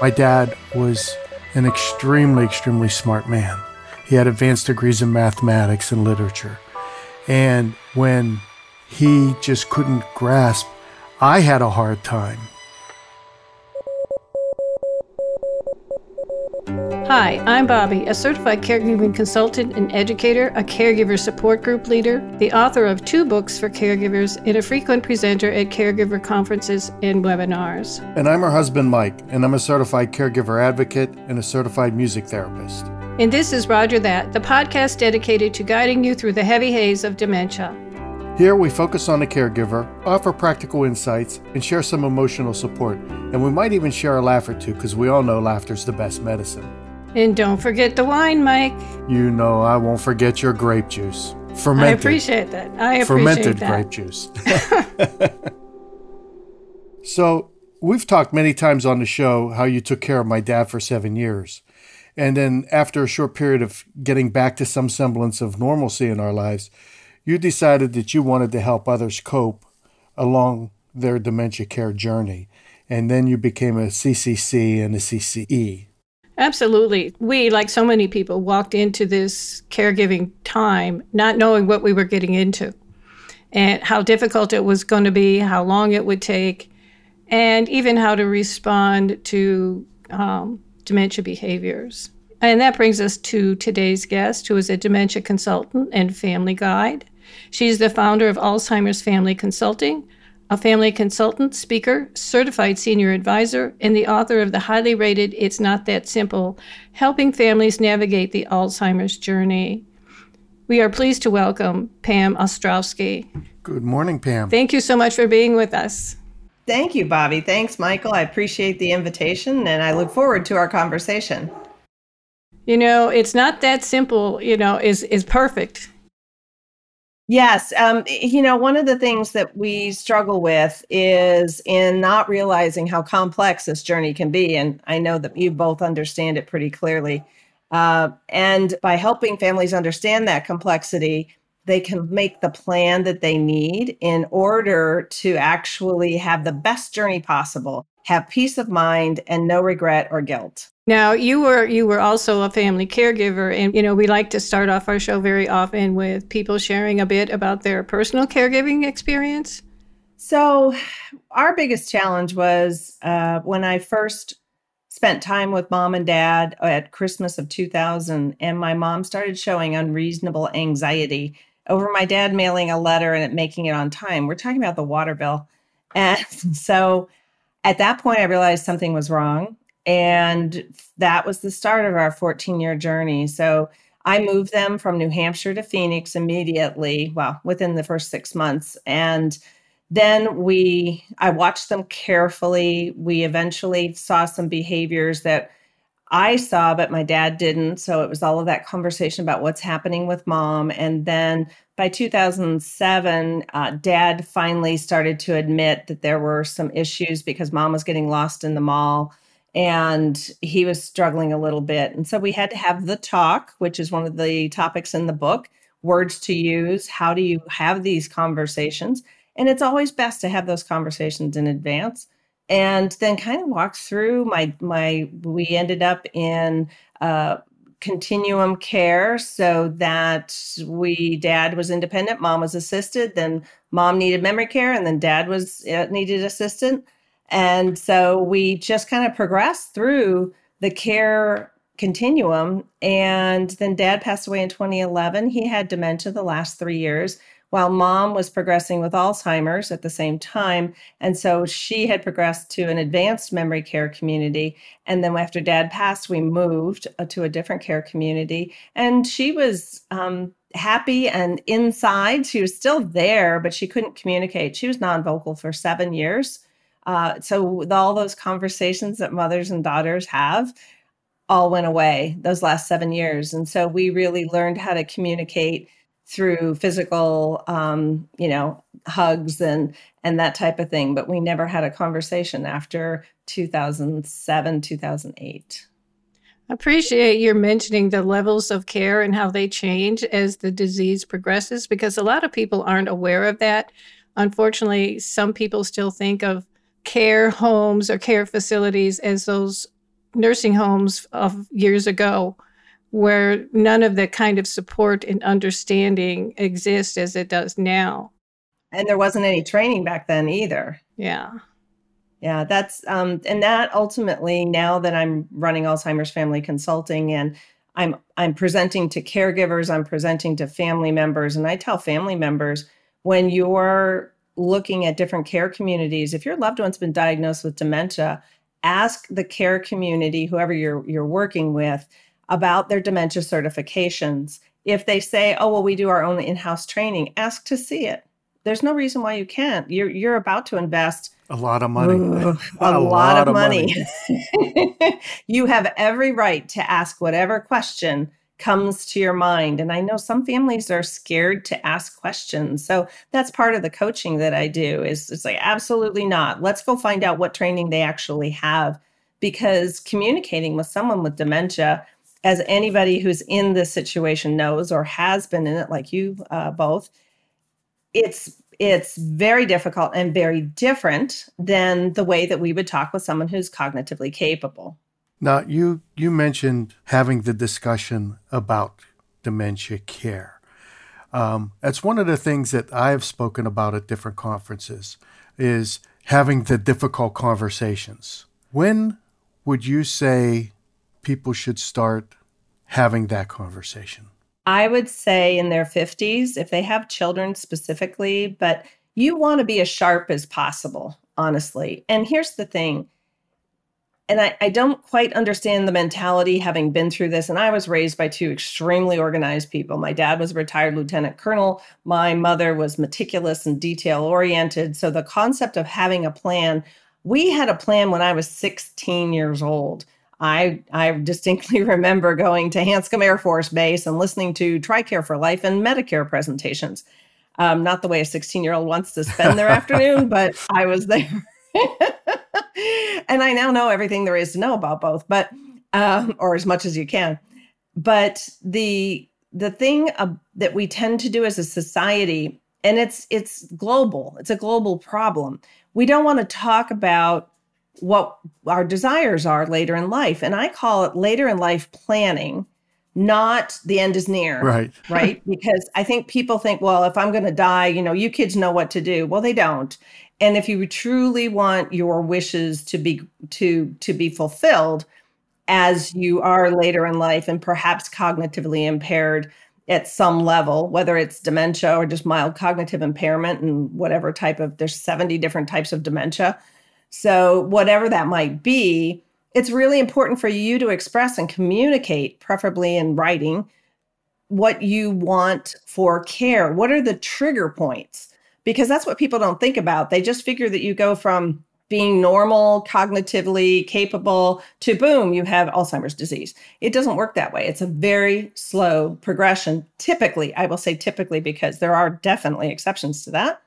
My dad was an extremely, extremely smart man. He had advanced degrees in mathematics and literature. And when he just couldn't grasp, I had a hard time. Hi, I'm Bobbi, a certified caregiving consultant and educator, a caregiver support group leader, the author of two books for caregivers, and a frequent presenter at caregiver conferences and webinars. And I'm her husband, Mike, and I'm a certified caregiver advocate and a certified music therapist. And this is Rodger That, the podcast dedicated to guiding you through the heavy haze of dementia. Here we focus on the caregiver, offer practical insights, and share some emotional support. And we might even share a laugh or two because we all know laughter's the best medicine. And don't forget the wine, Mike. You know I won't forget your grape juice. Fermented. I appreciate that. I appreciate that. fermented that. grape juice. so, we've talked many times on the show how you took care of my dad for seven years. And then, after a short period of getting back to some semblance of normalcy in our lives, you decided that you wanted to help others cope along their dementia care journey. And then you became a CCC and a CCE. Absolutely. We, like so many people, walked into this caregiving time not knowing what we were getting into and how difficult it was going to be, how long it would take, and even how to respond to um, dementia behaviors. And that brings us to today's guest, who is a dementia consultant and family guide. She's the founder of Alzheimer's Family Consulting, a family consultant, speaker, certified senior advisor, and the author of the highly rated It's Not That Simple Helping Families Navigate the Alzheimer's Journey. We are pleased to welcome Pam Ostrowski. Good morning, Pam. Thank you so much for being with us. Thank you, Bobbi. Thanks, Michael. I appreciate the invitation and I look forward to our conversation. You know, it's not that simple, you know, is is perfect. Yes. Um, you know, one of the things that we struggle with is in not realizing how complex this journey can be. And I know that you both understand it pretty clearly. Uh, and by helping families understand that complexity, they can make the plan that they need in order to actually have the best journey possible, have peace of mind, and no regret or guilt. Now, you were you were also a family caregiver and you know, we like to start off our show very often with people sharing a bit about their personal caregiving experience. So, our biggest challenge was uh, when I first spent time with mom and dad at Christmas of 2000, and my mom started showing unreasonable anxiety over my dad mailing a letter and making it on time. We're talking about the water bill. And so at that point, I realized something was wrong. And that was the start of our 14 year journey. So I moved them from New Hampshire to Phoenix immediately, well, within the first six months. And then we, I watched them carefully. We eventually saw some behaviors that I saw, but my dad didn't. So it was all of that conversation about what's happening with mom. And then by 2007, uh, dad finally started to admit that there were some issues because mom was getting lost in the mall and he was struggling a little bit. And so we had to have the talk, which is one of the topics in the book words to use. How do you have these conversations? And it's always best to have those conversations in advance. And then kind of walk through my my we ended up in uh continuum care so that we dad was independent mom was assisted then mom needed memory care and then dad was uh, needed assistant and so we just kind of progressed through the care continuum. And then dad passed away in 2011. He had dementia the last three years, while mom was progressing with Alzheimer's at the same time. And so she had progressed to an advanced memory care community. And then after dad passed, we moved uh, to a different care community. And she was, um, happy and inside. She was still there, but she couldn't communicate. She was non vocal for seven years. Uh, so all those conversations that mothers and daughters have all went away those last seven years, and so we really learned how to communicate through physical, um, you know, hugs and and that type of thing. But we never had a conversation after 2007, 2008. I appreciate your mentioning the levels of care and how they change as the disease progresses because a lot of people aren't aware of that. Unfortunately, some people still think of care homes or care facilities as those nursing homes of years ago where none of the kind of support and understanding exists as it does now. And there wasn't any training back then either. Yeah. Yeah, that's um and that ultimately now that I'm running Alzheimer's family consulting and I'm I'm presenting to caregivers, I'm presenting to family members and I tell family members when you're looking at different care communities, if your loved one's been diagnosed with dementia, ask the care community whoever you're you're working with about their dementia certifications. If they say, "Oh, well, we do our own in-house training," ask to see it. There's no reason why you can't. You're you're about to invest a lot of money. a, a, lot, lot of, money. money. you have every right to ask whatever question comes to your mind. And I know some families are scared to ask questions. So that's part of the coaching that I do is it's like absolutely not. Let's go find out what training they actually have because communicating with someone with dementia as anybody who's in this situation knows or has been in it, like you uh, both, it's it's very difficult and very different than the way that we would talk with someone who's cognitively capable. Now, you you mentioned having the discussion about dementia care. Um, that's one of the things that I've spoken about at different conferences is having the difficult conversations. When would you say people should start having that conversation? I would say in their 50s, if they have children specifically, but you want to be as sharp as possible, honestly. And here's the thing. And I, I don't quite understand the mentality having been through this. And I was raised by two extremely organized people. My dad was a retired lieutenant colonel. My mother was meticulous and detail oriented. So the concept of having a plan, we had a plan when I was 16 years old I I distinctly remember going to Hanscom Air Force Base and listening to TRICARE for Life and Medicare presentations. Um, not the way a 16 year old wants to spend their afternoon, but I was there. and I now know everything there is to know about both, but um, or as much as you can. But the the thing uh, that we tend to do as a society, and it's it's global. It's a global problem. We don't want to talk about what our desires are later in life. And I call it later in life planning, not the end is near. Right. Right. because I think people think, well, if I'm going to die, you know, you kids know what to do. Well, they don't. And if you truly want your wishes to be to to be fulfilled as you are later in life and perhaps cognitively impaired at some level, whether it's dementia or just mild cognitive impairment and whatever type of there's 70 different types of dementia so, whatever that might be, it's really important for you to express and communicate, preferably in writing, what you want for care. What are the trigger points? Because that's what people don't think about. They just figure that you go from being normal, cognitively capable to boom, you have Alzheimer's disease. It doesn't work that way. It's a very slow progression. Typically, I will say typically because there are definitely exceptions to that.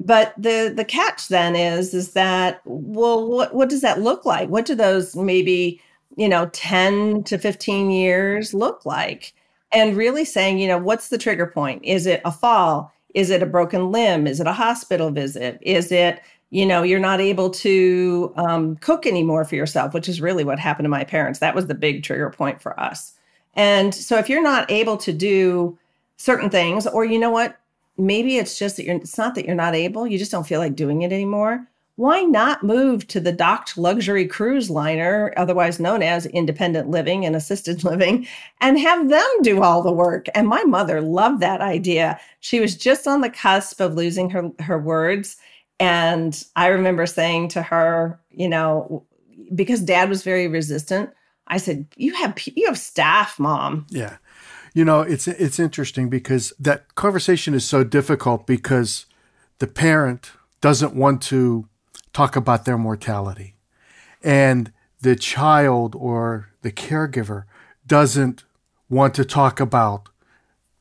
But the the catch then is is that well what what does that look like? What do those maybe, you know, 10 to 15 years look like? And really saying, you know, what's the trigger point? Is it a fall? Is it a broken limb? Is it a hospital visit? Is it you know you're not able to um, cook anymore for yourself which is really what happened to my parents that was the big trigger point for us and so if you're not able to do certain things or you know what maybe it's just that you're it's not that you're not able you just don't feel like doing it anymore. Why not move to the docked luxury cruise liner otherwise known as independent living and assisted living and have them do all the work? And my mother loved that idea. She was just on the cusp of losing her her words. And i remember saying to her you know because dad was very resistant i said you have you have staff mom. Yeah you know, it's it's interesting because that conversation is so difficult because the parent doesn't want to talk about their mortality. And the child or the caregiver doesn't want to talk about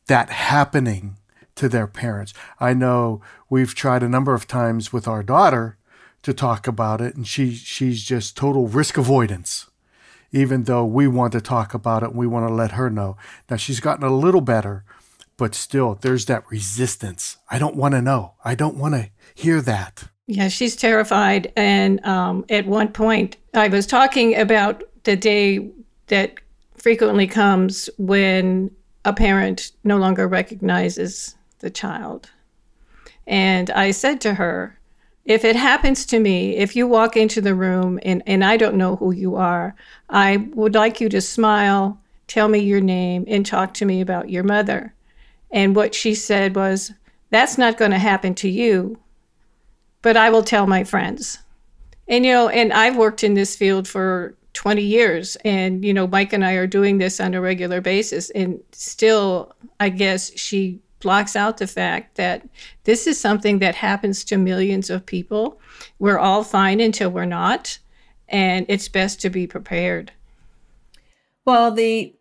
that happening to their parents. I know we've tried a number of times with our daughter to talk about it and she she's just total risk avoidance even though we want to talk about it we want to let her know. Now she's gotten a little better, but still there's that resistance. I don't want to know. I don't want to hear that. Yeah, she's terrified. And um, at one point, I was talking about the day that frequently comes when a parent no longer recognizes the child. And I said to her, if it happens to me, if you walk into the room and, and I don't know who you are, I would like you to smile, tell me your name, and talk to me about your mother. And what she said was, That's not going to happen to you, but I will tell my friends. And, you know, and I've worked in this field for 20 years, and, you know, Mike and I are doing this on a regular basis. And still, I guess she blocks out the fact that this is something that happens to millions of people. We're all fine until we're not, and it's best to be prepared. Well, the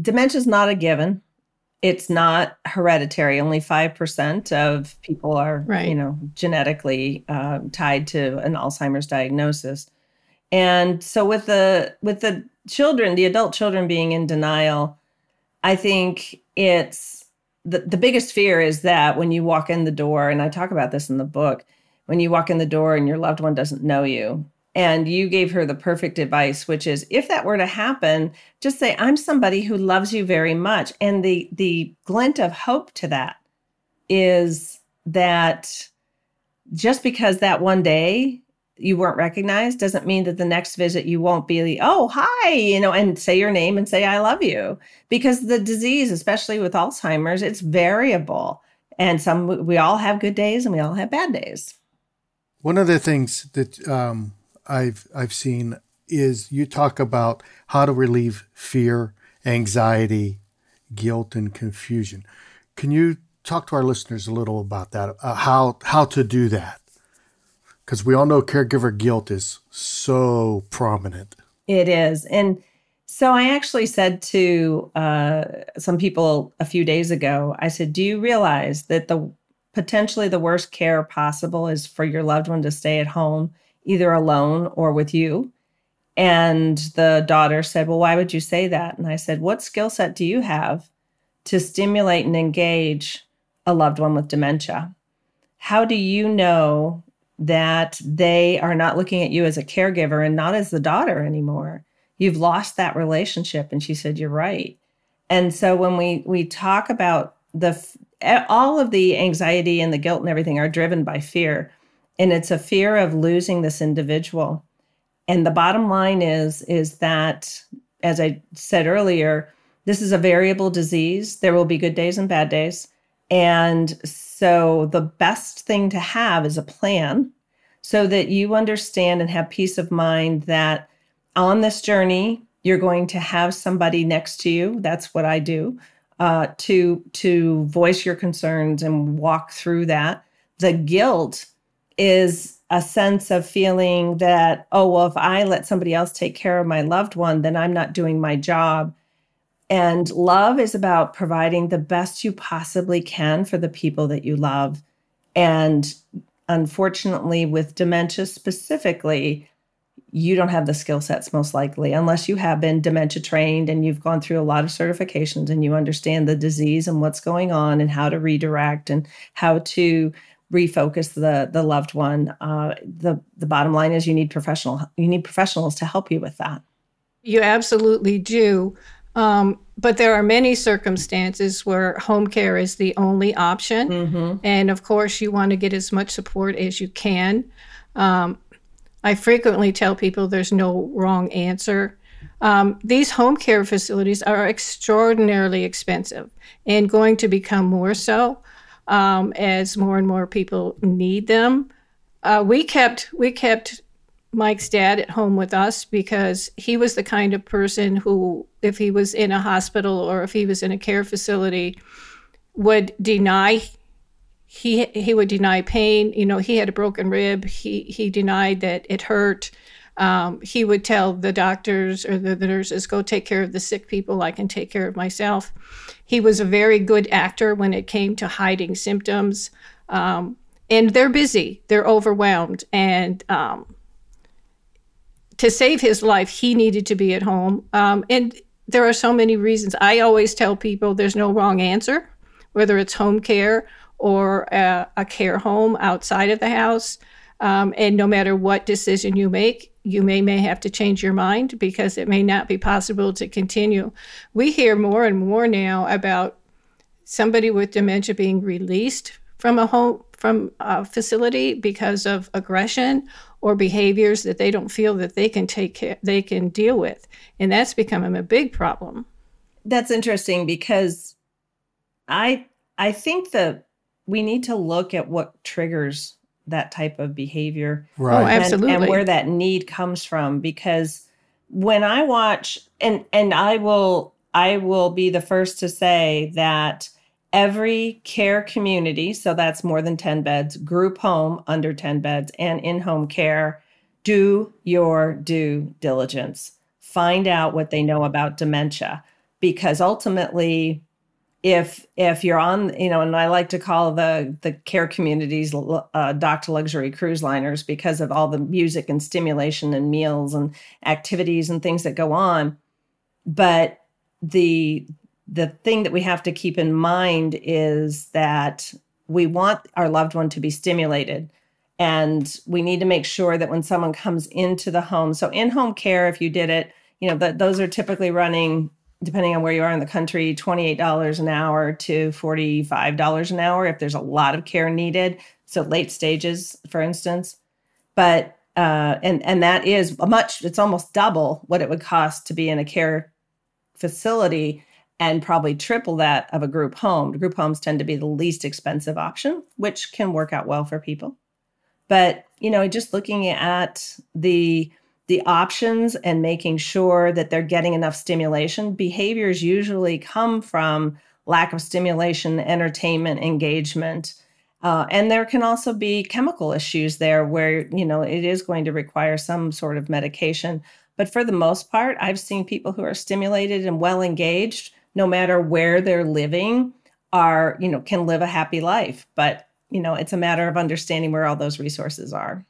dementia is not a given. It's not hereditary. Only five percent of people are, right. you know, genetically uh, tied to an Alzheimer's diagnosis. And so, with the with the children, the adult children being in denial, I think it's the, the biggest fear is that when you walk in the door, and I talk about this in the book, when you walk in the door and your loved one doesn't know you, and you gave her the perfect advice, which is if that were to happen, just say, I'm somebody who loves you very much. And the the glint of hope to that is that just because that one day you weren't recognized doesn't mean that the next visit you won't be oh hi you know and say your name and say i love you. Because the disease especially with alzheimer's it's variable and some we all have good days and we all have bad days. One of the things that um, i've i've seen is you talk about how to relieve fear anxiety guilt and confusion. Can you talk to our listeners a little about that uh, how how to do that because we all know caregiver guilt is so prominent. It is. And so I actually said to uh, some people a few days ago, I said, Do you realize that the potentially the worst care possible is for your loved one to stay at home, either alone or with you? And the daughter said, Well, why would you say that? And I said, What skill set do you have to stimulate and engage a loved one with dementia? How do you know that they are not looking at you as a caregiver and not as the daughter anymore. You've lost that relationship. And she said, You're right. And so when we we talk about the all of the anxiety and the guilt and everything are driven by fear. And it's a fear of losing this individual. And the bottom line is is that as I said earlier, this is a variable disease. There will be good days and bad days. And so the best thing to have is a plan so that you understand and have peace of mind that on this journey, you're going to have somebody next to you. That's what I do. Uh, to to voice your concerns and walk through that. The guilt is a sense of feeling that oh well if I let somebody else take care of my loved one then I'm not doing my job and love is about providing the best you possibly can for the people that you love. And unfortunately, with dementia specifically, you don't have the skill sets most likely, unless you have been dementia trained and you've gone through a lot of certifications and you understand the disease and what's going on and how to redirect and how to refocus the the loved one. Uh, the the bottom line is you need professional you need professionals to help you with that. You absolutely do. Um, but there are many circumstances where home care is the only option. Mm-hmm. And of course, you want to get as much support as you can. Um, I frequently tell people there's no wrong answer. Um, these home care facilities are extraordinarily expensive and going to become more so um, as more and more people need them. Uh, we kept we kept Mike's dad at home with us because he was the kind of person who, if he was in a hospital or if he was in a care facility, would deny he he would deny pain. You know, he had a broken rib. He he denied that it hurt. Um, he would tell the doctors or the, the, nurses, "Go take care of the sick people. I can take care of myself." He was a very good actor when it came to hiding symptoms. Um, and they're busy. They're overwhelmed, and um, to save his life, he needed to be at home. Um, and there are so many reasons. I always tell people there's no wrong answer, whether it's home care or a, a care home outside of the house. Um, and no matter what decision you make, you may may have to change your mind because it may not be possible to continue. We hear more and more now about somebody with dementia being released from a home from a facility because of aggression or behaviors that they don't feel that they can take care, they can deal with. And that's becoming a big problem. That's interesting because i i think that we need to look at what triggers that type of behavior. Right. Oh, absolutely and, and where that need comes from because when i watch and and i will i will be the first to say that every care community, so that's more than 10 beds, group home under 10 beds, and in home care, do your due diligence. Find out what they know about dementia because ultimately, if if you're on you know and i like to call the the care communities uh, luxury cruise liners because of all the music and stimulation and meals and activities and things that go on but the the thing that we have to keep in mind is that we want our loved one to be stimulated and we need to make sure that when someone comes into the home so in home care if you did it you know that those are typically running depending on where you are in the country $28 an hour to $45 an hour if there's a lot of care needed so late stages for instance. But uh, and and that is a much it's almost double what it would cost to be in a care facility and probably triple that of a group home. Group homes tend to be the least expensive option, which can work out well for people. But, you know, just looking at the the options and making sure that they're getting enough stimulation, behaviors usually come from lack of stimulation, entertainment, engagement. Uh, and there can also be chemical issues there where, you know, it is going to require some sort of medication. But for the most part, I've seen people who are stimulated and well engaged no matter where they're living are you know can live a happy life. But you know it's a matter of understanding where all those resources are.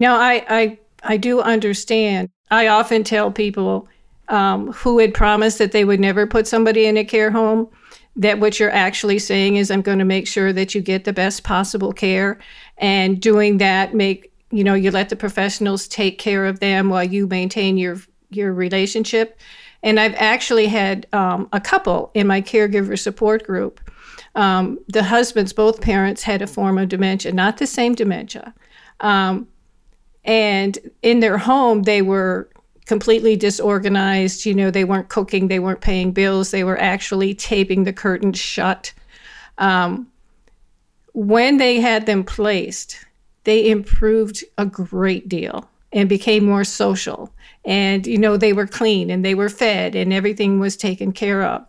Now i i i do understand. I often tell people um, who had promised that they would never put somebody in a care home that what you're actually saying is i'm going to make sure that you get the best possible care. And doing that make you know you let the professionals take care of them while you maintain your your relationship and I've actually had um, a couple in my caregiver support group. Um, the husbands, both parents, had a form of dementia, not the same dementia. Um, and in their home, they were completely disorganized. You know, they weren't cooking, they weren't paying bills, they were actually taping the curtains shut. Um, when they had them placed, they improved a great deal and became more social and you know they were clean and they were fed and everything was taken care of.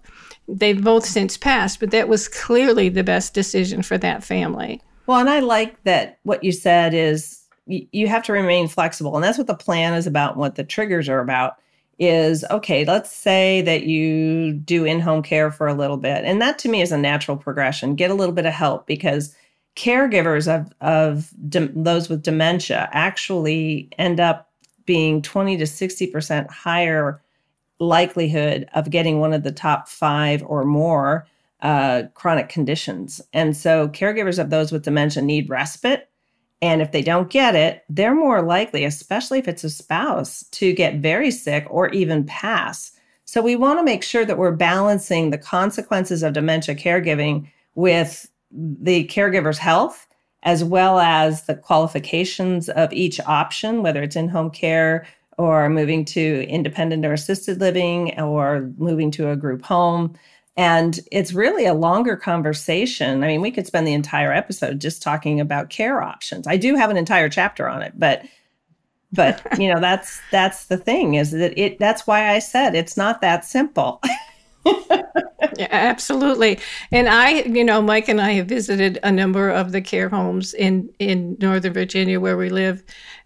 They've both since passed but that was clearly the best decision for that family. Well and i like that what you said is you have to remain flexible and that's what the plan is about what the triggers are about is okay let's say that you do in-home care for a little bit and that to me is a natural progression. Get a little bit of help because caregivers of of de- those with dementia actually end up being 20 to 60% higher likelihood of getting one of the top five or more uh, chronic conditions. And so caregivers of those with dementia need respite. And if they don't get it, they're more likely, especially if it's a spouse, to get very sick or even pass. So we want to make sure that we're balancing the consequences of dementia caregiving with the caregiver's health as well as the qualifications of each option, whether it's in home care or moving to independent or assisted living or moving to a group home. And it's really a longer conversation. I mean, we could spend the entire episode just talking about care options. I do have an entire chapter on it, but but you know, that's that's the thing is that it that's why I said it's not that simple. yeah, absolutely. And I, you know, Mike and I have visited a number of the care homes in in Northern Virginia where we live,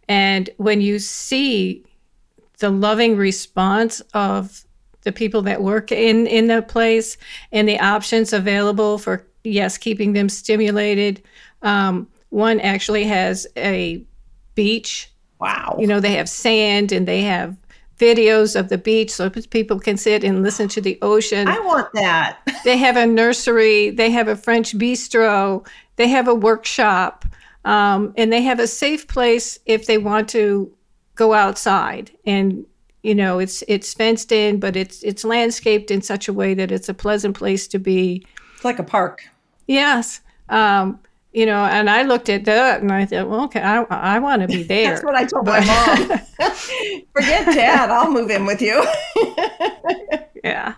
and when you see the loving response of the people that work in in the place and the options available for yes keeping them stimulated um, one actually has a beach. Wow. You know they have sand and they have videos of the beach so people can sit and listen to the ocean. I want that. they have a nursery, they have a French bistro, they have a workshop. um, and they have a safe place if they want to go outside and you know it's it's fenced in but it's it's landscaped in such a way that it's a pleasant place to be it's like a park yes um, you know and i looked at that and i thought well okay i, I want to be there. That's what i told my mom. Forget dad i'll move in with you. Yeah.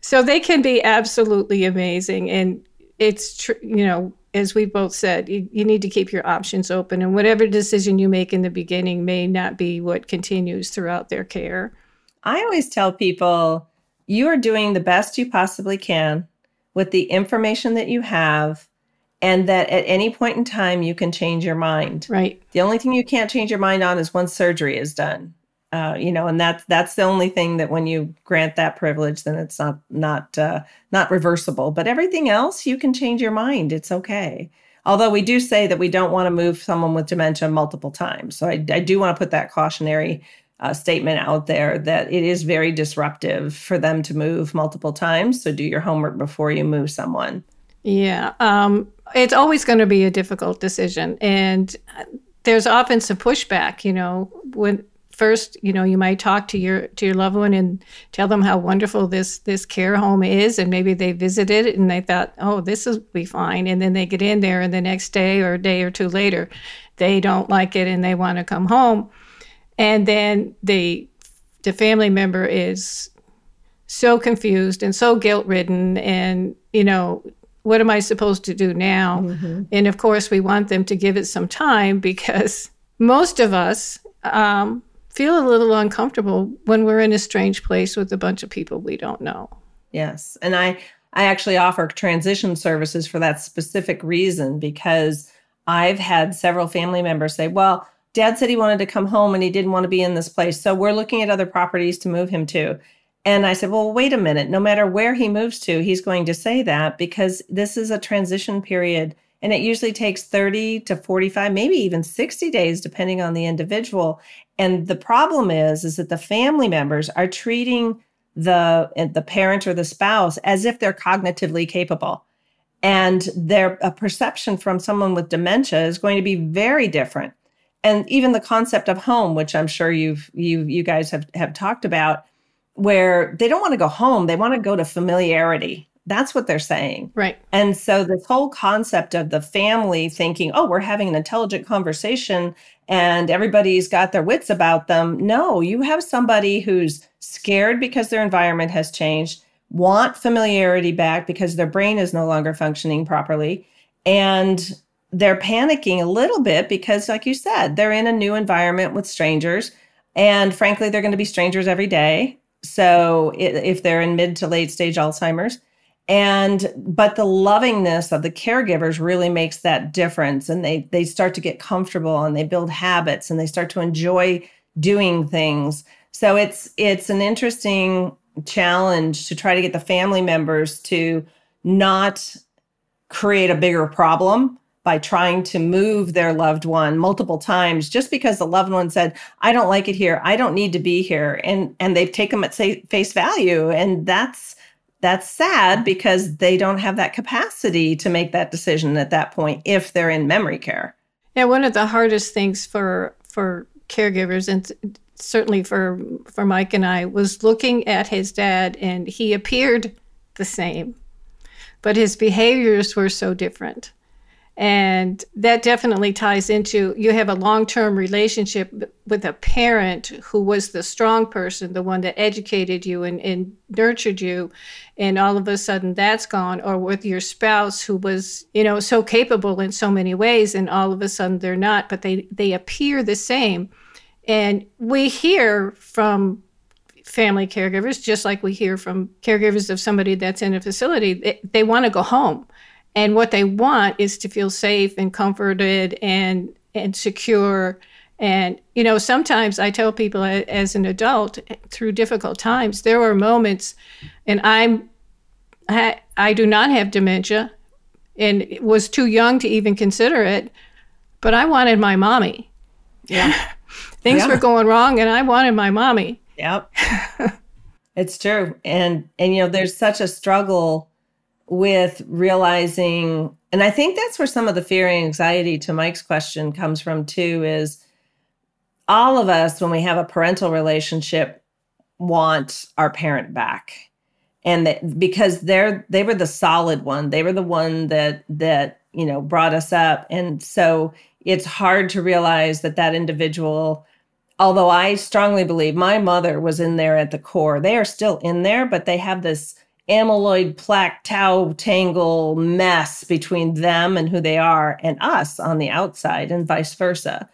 So they can be absolutely amazing and it's true you know as we both said, you, you, need to keep your options open, and whatever decision you make in the beginning may not be what continues throughout their care. I always tell people you are doing the best you possibly can with the information that you have, and that at any point in time you can change your mind. Right. The only thing you can't change your mind on is once surgery is done. Uh, you know, and that's that's the only thing that when you grant that privilege, then it's not not uh, not reversible. But everything else, you can change your mind. It's okay. Although we do say that we don't want to move someone with dementia multiple times, so I, I do want to put that cautionary uh, statement out there that it is very disruptive for them to move multiple times. So do your homework before you move someone. Yeah, um, it's always going to be a difficult decision, and there's often some pushback. You know, when first you know you might talk to your to your loved one and tell them how wonderful this this care home is. And maybe they visited it and they thought oh this will be fine. And then they get in there and the next day or a day or two later they don't like it and they want to come home. And then the the family member is so confused and so guilt ridden and you know what am i supposed to do now mm-hmm. and of course we want them to give it some time because most of us um, feel a little uncomfortable when we're in a strange place with a bunch of people we don't know. Yes. And I I actually offer transition services for that specific reason because I've had several family members say, "Well, dad said he wanted to come home and he didn't want to be in this place. So we're looking at other properties to move him to." And I said, "Well, wait a minute. No matter where he moves to, he's going to say that because this is a transition period and it usually takes 30 to 45 maybe even 60 days depending on the individual. And the problem is is that the family members are treating the the parent or the spouse as if they're cognitively capable. And their perception from someone with dementia is going to be very different. And even the concept of home which i'm sure you've you you guys have have talked about where they don't want to go home they want to go to familiarity that's what they're saying. Right. And so this whole concept of the family thinking, oh, we're having an intelligent conversation and everybody's got their wits about them. No, you have somebody who's scared because their environment has changed, want familiarity back because their brain is no longer functioning properly. And they're panicking a little bit because, like you said, they're in a new environment with strangers. And frankly, they're going to be strangers every day. So if they're in mid to late stage Alzheimer's, and but the lovingness of the caregivers really makes that difference and they they start to get comfortable and they build habits and they start to enjoy doing things. So it's it's an interesting challenge to try to get the family members to not create a bigger problem by trying to move their loved one multiple times just because the loved one said i don't like it here i don't need to be here and and they've taken them at say, face value and that's that's sad because they don't have that capacity to make that decision at that point if they're in memory care. Yeah, one of the hardest things for for caregivers and certainly for for Mike and I was looking at his dad and he appeared the same but his behaviors were so different. And that definitely ties into you have a long term relationship with a parent who was the strong person, the one that educated you and, and nurtured you. And all of a sudden that's gone. Or with your spouse who was, you know, so capable in so many ways. And all of a sudden they're not, but they, they appear the same. And we hear from family caregivers, just like we hear from caregivers of somebody that's in a facility, they, they want to go home and what they want is to feel safe and comforted and and secure. And you know sometimes i tell people as an adult eh, through difficult times there were moments and i'm i, I do not have dementia and was too young to even consider it but i wanted my mommy. Yeah. Things yeah. were going wrong and i wanted my mommy. Yep. It's true. And and you know there's such a struggle with realizing And I think that's where some of the fear and anxiety to Mike's question comes from too is all of us when we have a parental relationship want our parent back. And that, because they're they were the solid one. They were the one that that, you know, brought us up. And so it's hard to realize that that individual although I strongly believe my mother was in there at the core. They are still in there, but they have this amyloid plaque tau tangle mess between them and who they are and us on the outside and vice versa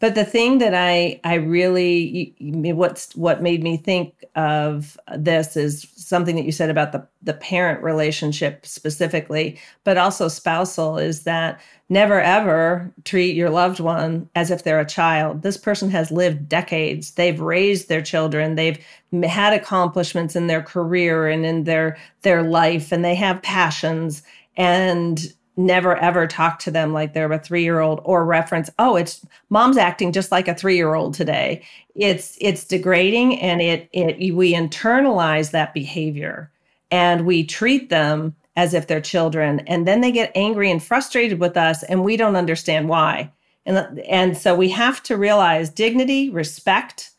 but the thing that i i really what's what made me think of this is something that you said about the the parent relationship specifically but also spousal is that never ever treat your loved one as if they're a child. This person has lived decades. They've raised their children. They've had accomplishments in their career and in their their life and they have passions and never ever talk to them like they're a 3-year-old or reference, "Oh, it's mom's acting just like a 3-year-old today." It's it's degrading and it it we internalize that behavior and we treat them as if they're children and then they get angry and frustrated with us and we don't understand why and and so we have to realize dignity respect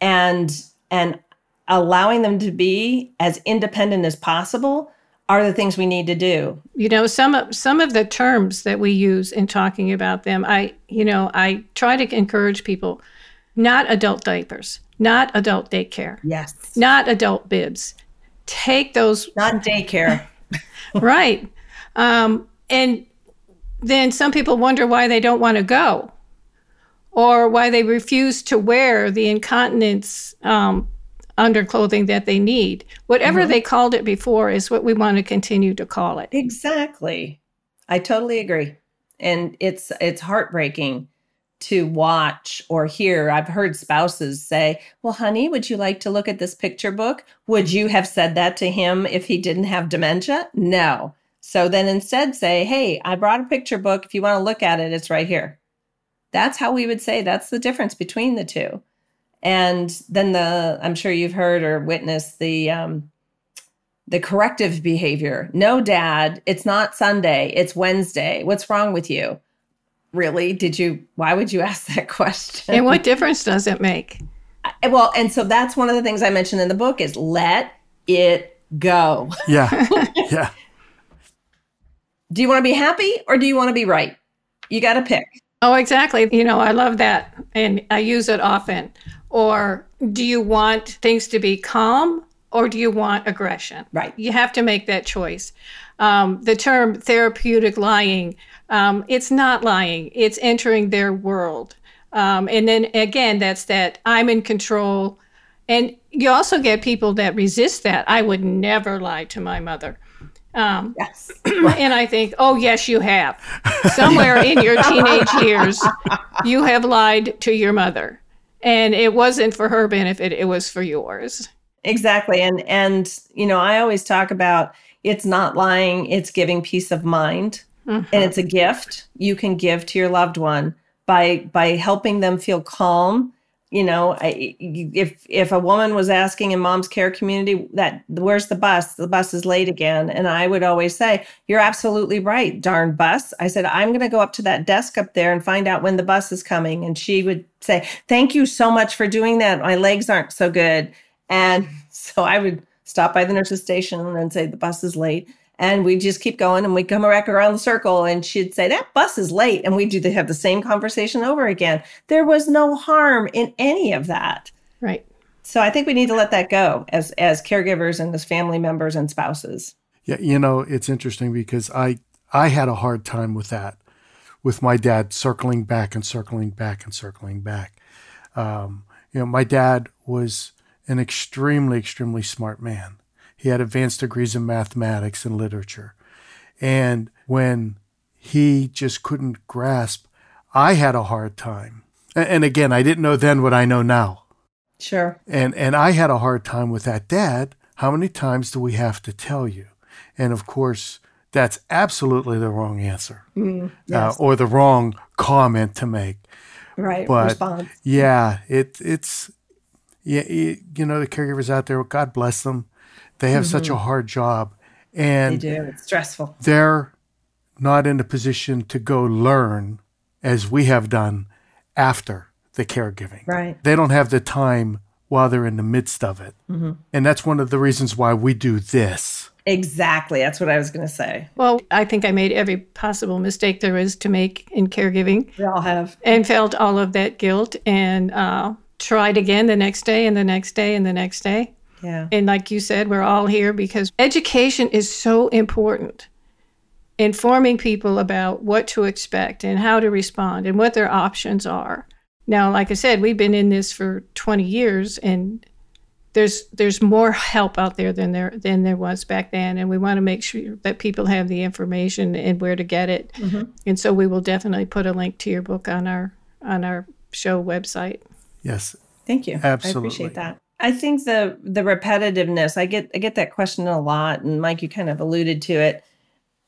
and and allowing them to be as independent as possible are the things we need to do. You know some of some of the terms that we use in talking about them i you know i try to encourage people not adult diapers not adult daycare yes. not adult bibs. Take those not daycare. Right. Um, and then some people wonder why they don't want to go or why they refuse to wear the incontinence um, underclothing that they need. Whatever mm-hmm. they called it before is what we want to continue to call it. Exactly. I totally agree. And it's it's heartbreaking to watch or hear. I've heard spouses say, Well, honey, would you like to look at this picture book? Would you have said that to him if he didn't have dementia? No. So then instead say, Hey, I brought a picture book. If you want to look at it, it's right here. That's how we would say that's the difference between the two. And then the, I'm sure you've heard or witnessed the, um, the corrective behavior. No, dad, it's not Sunday, it's Wednesday. What's wrong with you? really? Did you why would you ask that question? And what difference does it make? Well and so that's one of the things i mentioned in the book is let it go. Yeah. Yeah. Do you want to be happy or do you want to be right? You got to pick. Oh exactly. You know i love that and i use it often or do you want things to be calm or do you want aggression right you have to make that choice um, the term therapeutic lying um, it's not lying, it's entering their world. Um, and then again, that's that I'm in control. And you also get people that resist that. I would never lie to my mother. Um, yes. and I think, oh, yes, you have. Somewhere in your teenage years, you have lied to your mother. And it wasn't for her benefit, it was for yours. Exactly. And, and, you know, I always talk about it's not lying, it's giving peace of mind mm-hmm. and it's a gift you can give to your loved one by by helping them feel calm you know I, if if a woman was asking in mom's care community that where's the bus? The bus is late again. And i would always say you're absolutely right darn bus. I said i'm going to go up to that desk up there and find out when the bus is coming. And she would say thank you so much for doing that. My legs aren't so good. And so i would stop by the nurse's station and say the bus is late and we just keep going and we come back around the circle and she'd say that bus is late. And we do have the same conversation over again. There was no harm in any of that. Right. So i think we need to let that go as as caregivers and as family members and spouses. Yeah you know it's interesting because i i had a hard time with that with my dad circling back and circling back and circling back. Um, you know my dad was an extremely extremely smart man he had advanced degrees in mathematics and literature. And when he just couldn't grasp, I had a hard time. And again, I didn't know then what I know now. Sure. And and I had a hard time with that. Dad, how many times do we have to tell you? And of course, that's absolutely the wrong answer mm, uh, yes. uh, or the wrong comment to make. Right. But Response. yeah, it it's yeah, you know the caregivers out there. God bless them. They have mm-hmm. such a mm-hmm. hard job. And they do. It's stressful. They're not in a position to go learn as we have done after the caregiving. Right. They don't have the time while they're in the midst of it. Mm-hmm. And that's one of the reasons why we do this. Exactly. That's what I was going to say. Well, I think I made every possible mistake there is to make in caregiving. We all have. And felt all of that guilt and uh, tried again the next day and the next day and the next day. Yeah. And like you said, we're all here because education is so important. Informing people about what to expect and how to respond and what their options are. Now, like I said, we've been in this for 20 years and there's there's more help out there than there than there was back then and we want to make sure that people have the information and where to get it. Mm-hmm. And so we will definitely put a link to your book on our on our show website. Yes. Thank you. Absolutely. I appreciate that. I think the the repetitiveness, I get I get that question a lot and Mike you kind of alluded to it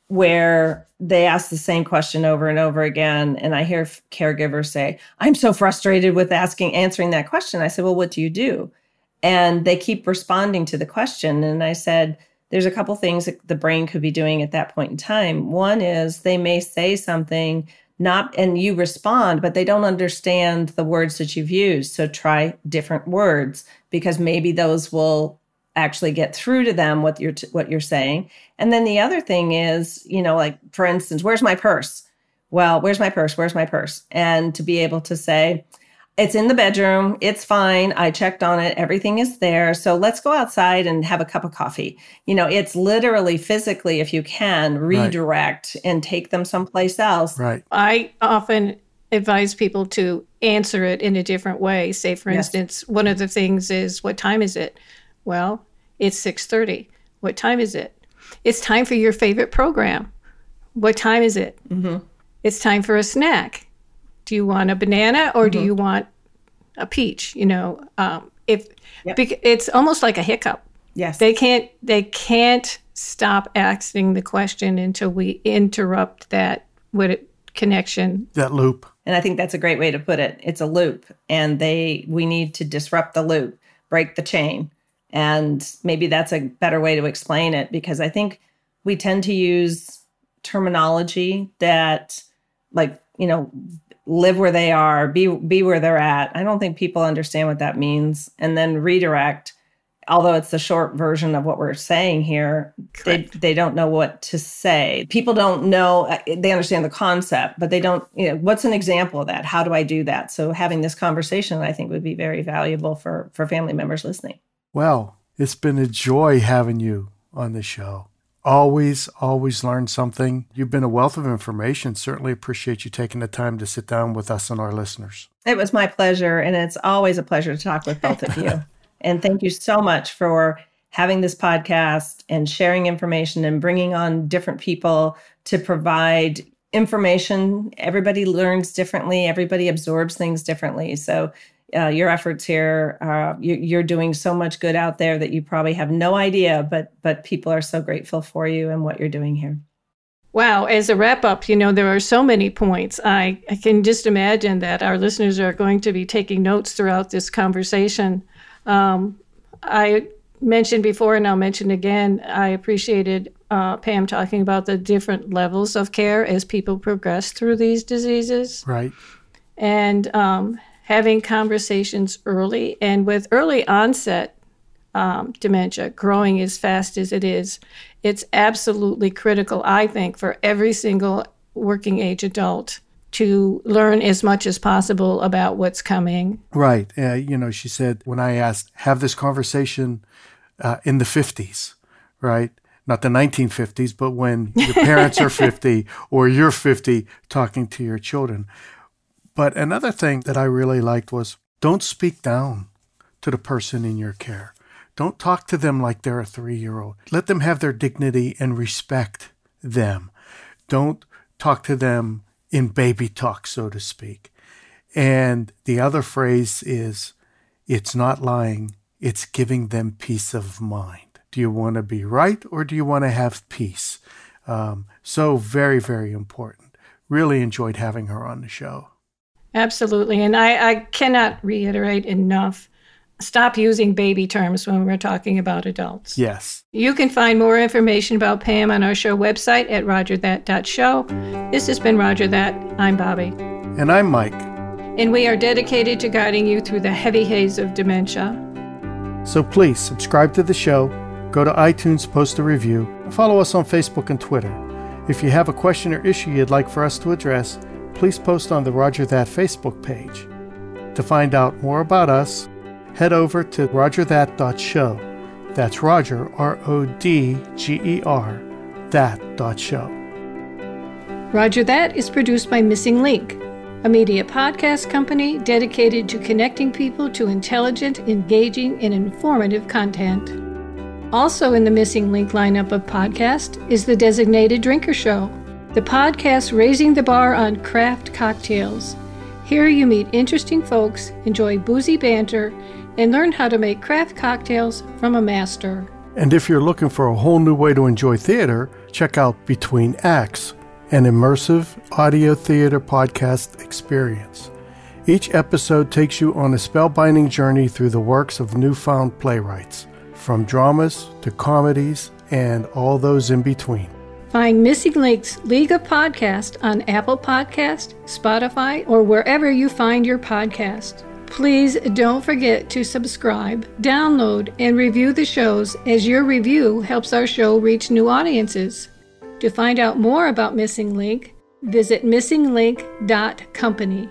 where they ask the same question over and over again and I hear caregivers say, "I'm so frustrated with asking answering that question." I said, "Well, what do you do?" And they keep responding to the question and I said, there's a couple things that the brain could be doing at that point in time. One is they may say something not and you respond but they don't understand the words that you've used. So try different words because maybe those will actually get through to them what you're t- what you're saying. And then the other thing is you know like for instance where's my purse? Well where's my purse? Where's my purse? And to be able to say it's in the bedroom. It's fine. I checked on it. Everything is there. So let's go outside and have a cup of coffee. You know, it's literally physically, if you can, redirect right. and take them someplace else. Right. I often advise people to answer it in a different way. Say, for yes. instance, one of the things is, "What time is it?" Well, it's six thirty. What time is it? It's time for your favorite program. What time is it? Mm-hmm. It's time for a snack do you want a banana or mm-hmm. do you want a peach you know um, if yep. it's almost like a hiccup. Yes. They can't they can't stop asking the question until we interrupt that with connection. That loop. And i think that's a great way to put it. It's a loop and they we need to disrupt the loop break the chain. And maybe that's a better way to explain it because i think we tend to use terminology that like you know live where they are, be be where they're at. I don't think people understand what that means. And then redirect, although it's the short version of what we're saying here, they they don't know what to say. People don't know uh, they understand the concept, but they don't, you know, what's an example of that? How do I do that? So having this conversation I think would be very valuable for for family members listening. Well, it's been a joy having you on the show always, always learn something. You've been a wealth of information. Certainly appreciate you taking the time to sit down with us and our listeners. It was my pleasure. And it's always a pleasure to talk with both of you. and thank you so much for having this podcast and sharing information and bringing on different people to provide information. Everybody learns differently, everybody absorbs things differently. So uh, your efforts here. Uh, you, are doing so much good out there that you probably have no idea, but but people are so grateful for you and what you're doing here. Wow! As a wrap up, you know there are so many points. I I can just imagine that our listeners are going to be taking notes throughout this conversation. Um, I mentioned before, and I'll mention again. I appreciated uh, Pam talking about the different levels of care as people progress through these diseases. Right. And um, having conversations early. And with early onset um, dementia growing as fast as it is, it's absolutely critical, I think, for every single working age adult to learn as much as possible about what's coming. Right. Uh, you know, she said, when I asked, have this conversation uh, in the 50s, right? Not the 1950s, but when your parents are 50 or you're 50 talking to your children. But another thing that I really liked was don't speak down to the person in your care. Don't talk to them like they're a three year old. Let them have their dignity and respect them. Don't talk to them in baby talk, so to speak. And the other phrase is it's not lying, it's giving them peace of mind. Do you want to be right or do you want to have peace? Um, so, very, very important. Really enjoyed having her on the show. Absolutely. And I, I cannot reiterate enough stop using baby terms when we're talking about adults. Yes. You can find more information about Pam on our show website at rodgerthat.show. This has been Rodger That. I'm Bobbi. And I'm Mike. And we are dedicated to guiding you through the heavy haze of dementia. So please subscribe to the show, go to iTunes, post a review, follow us on Facebook and Twitter. If you have a question or issue you'd like for us to address, please post on the Rodger That Facebook page. To find out more about us, head over to rodgerthat.show. That's Rodger, R O D G E R, that.show. Rodger That is produced by Missing Link, a media podcast company dedicated to connecting people to intelligent, engaging, and informative content. Also in the Missing Link lineup of podcasts is the Designated Drinker Show, the podcast raising the bar on craft cocktails. Here you meet interesting folks, enjoy boozy banter, and learn how to make craft cocktails from a master. And if you're looking for a whole new way to enjoy theater, check out Between Acts, an immersive audio theater podcast experience. Each episode takes you on a spellbinding journey through the works of newfound playwrights, from dramas to comedies and all those in between. Find Missing Link's League of Podcast on Apple Podcast, Spotify, or wherever you find your podcast. Please don't forget to subscribe, download, and review the shows as your review helps our show reach new audiences. To find out more about Missing Link, visit missinglink.company.